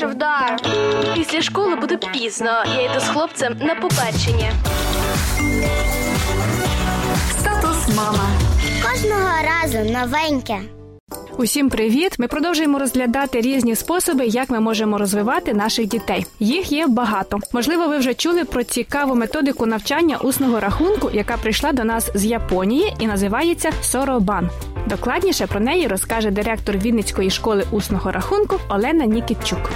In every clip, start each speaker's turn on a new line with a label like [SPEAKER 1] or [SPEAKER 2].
[SPEAKER 1] Перший вдар. Після школи буде пізно. Я йду з хлопцем на побачення.
[SPEAKER 2] Статус мама.
[SPEAKER 3] Кожного разу новеньке.
[SPEAKER 4] Усім привіт! Ми продовжуємо розглядати різні способи, як ми можемо розвивати наших дітей. Їх є багато. Можливо, ви вже чули про цікаву методику навчання усного рахунку, яка прийшла до нас з Японії і називається Соробан. Докладніше про неї розкаже директор Вінницької школи усного рахунку Олена Нікітчук.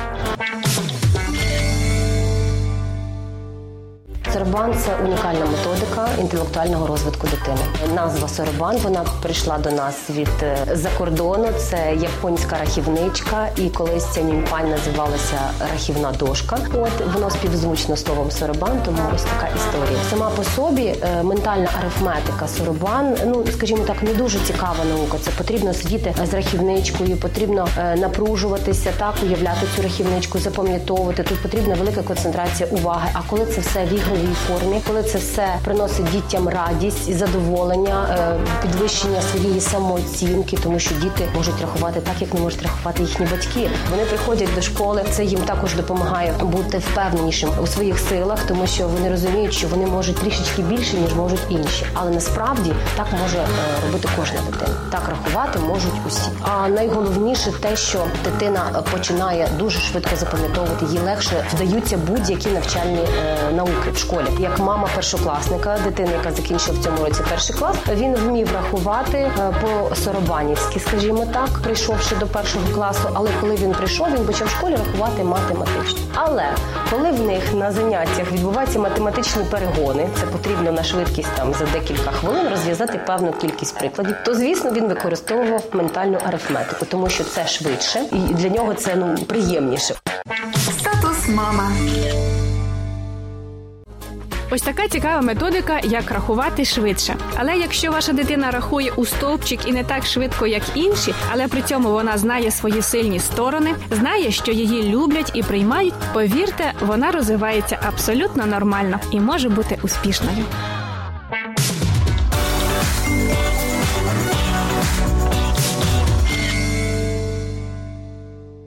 [SPEAKER 5] Сорбан це унікальна методика інтелектуального розвитку дитини. Назва Сорбан вона прийшла до нас від е, за кордону. Це японська рахівничка, і колись ця німпаль називалася рахівна дошка. От воно співзвучно словом Сорбан, тому ось така історія. Сама по собі е, ментальна арифметика Сорбан, ну скажімо так, не дуже цікава наука. Це потрібно сидіти з рахівничкою, потрібно е, напружуватися, так уявляти цю рахівничку, запам'ятовувати. Тут потрібна велика концентрація уваги. А коли це все в ігровій формі, коли це все приносить дітям радість і задоволення, е, підвищення своєї самооцінки, тому що діти можуть рахувати так, як не можуть рахувати їхні батьки. Вони приходять до школи. Це їм також допомагає бути впевненішим у своїх силах, тому що вони розуміють, що вони можуть трішечки більше ніж можуть інші. Але насправді так може е, робити кожна дитина. Так рахувати можуть усі. А найголовніше те, що дитина починає дуже швидко запам'ятовувати, їй легше вдаються будь-які навчальні е, науки в школі. Як мама першокласника, дитини, яка закінчила в цьому році перший клас, він вмів рахувати е, по сорабанівськи, скажімо так, прийшовши до першого класу. Але коли він прийшов, він почав в школі рахувати математично. Але коли в них на заняттях відбуваються математичні перегони, це потрібно на швидкість там за декілька хвилин розв'язати певну кількість прикладів, то звісно він використовував ментальну арифметику, тому що це швидше і для нього це ну приємніше.
[SPEAKER 2] Статус мама.
[SPEAKER 4] Ось така цікава методика, як рахувати швидше. Але якщо ваша дитина рахує у стовпчик і не так швидко, як інші, але при цьому вона знає свої сильні сторони, знає, що її люблять і приймають, повірте, вона розвивається абсолютно нормально і може бути успішною.